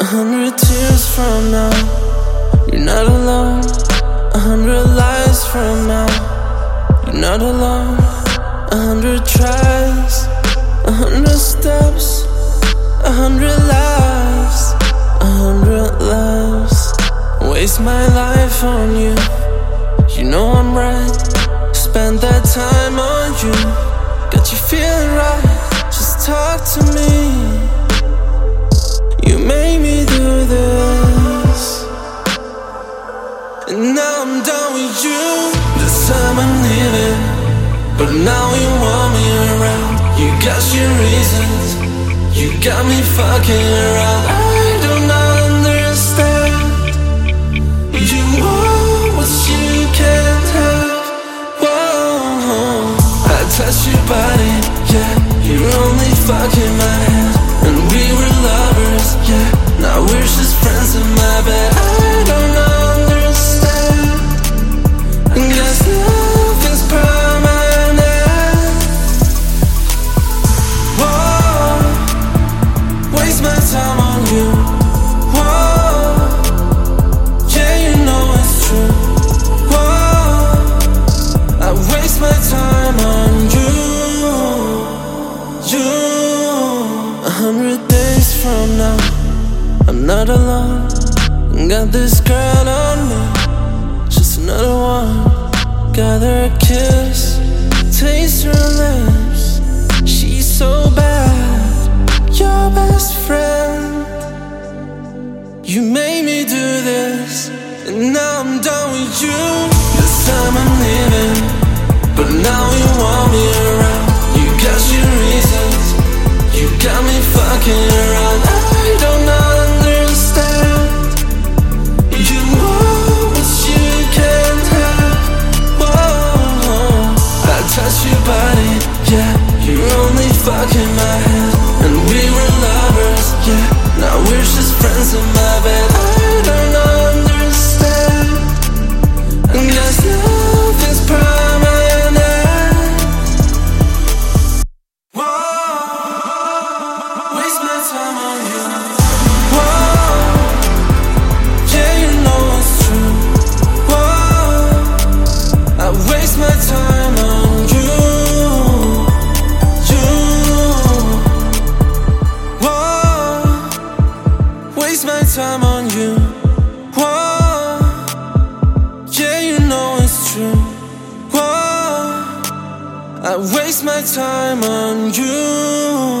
A hundred tears from now, you're not alone. A hundred lies from now, you're not alone. A hundred tries, a hundred steps, a hundred lives, a hundred loves. Waste my life on you, you know I'm right. Spend that time on you, got you feeling right. Just talk to me. You. This time I'm leaving. But now you want me around. You got your reasons. You got me fucking around. I don't understand. You want what you can't have. Whoa. I touch your body, yeah. You're only fucking my head. And we were lovers, yeah. Now we're hundred days from now, I'm not alone. Got this girl on me, just another one. Got her kiss, taste her lips. She's so bad, your best friend. You made me do this, and now I'm done with you. This time I'm leaving, and we were lovers, yeah. Now we're just friends in my bed. Time on you. Whoa, yeah, you know it's true. Whoa, I waste my time on you.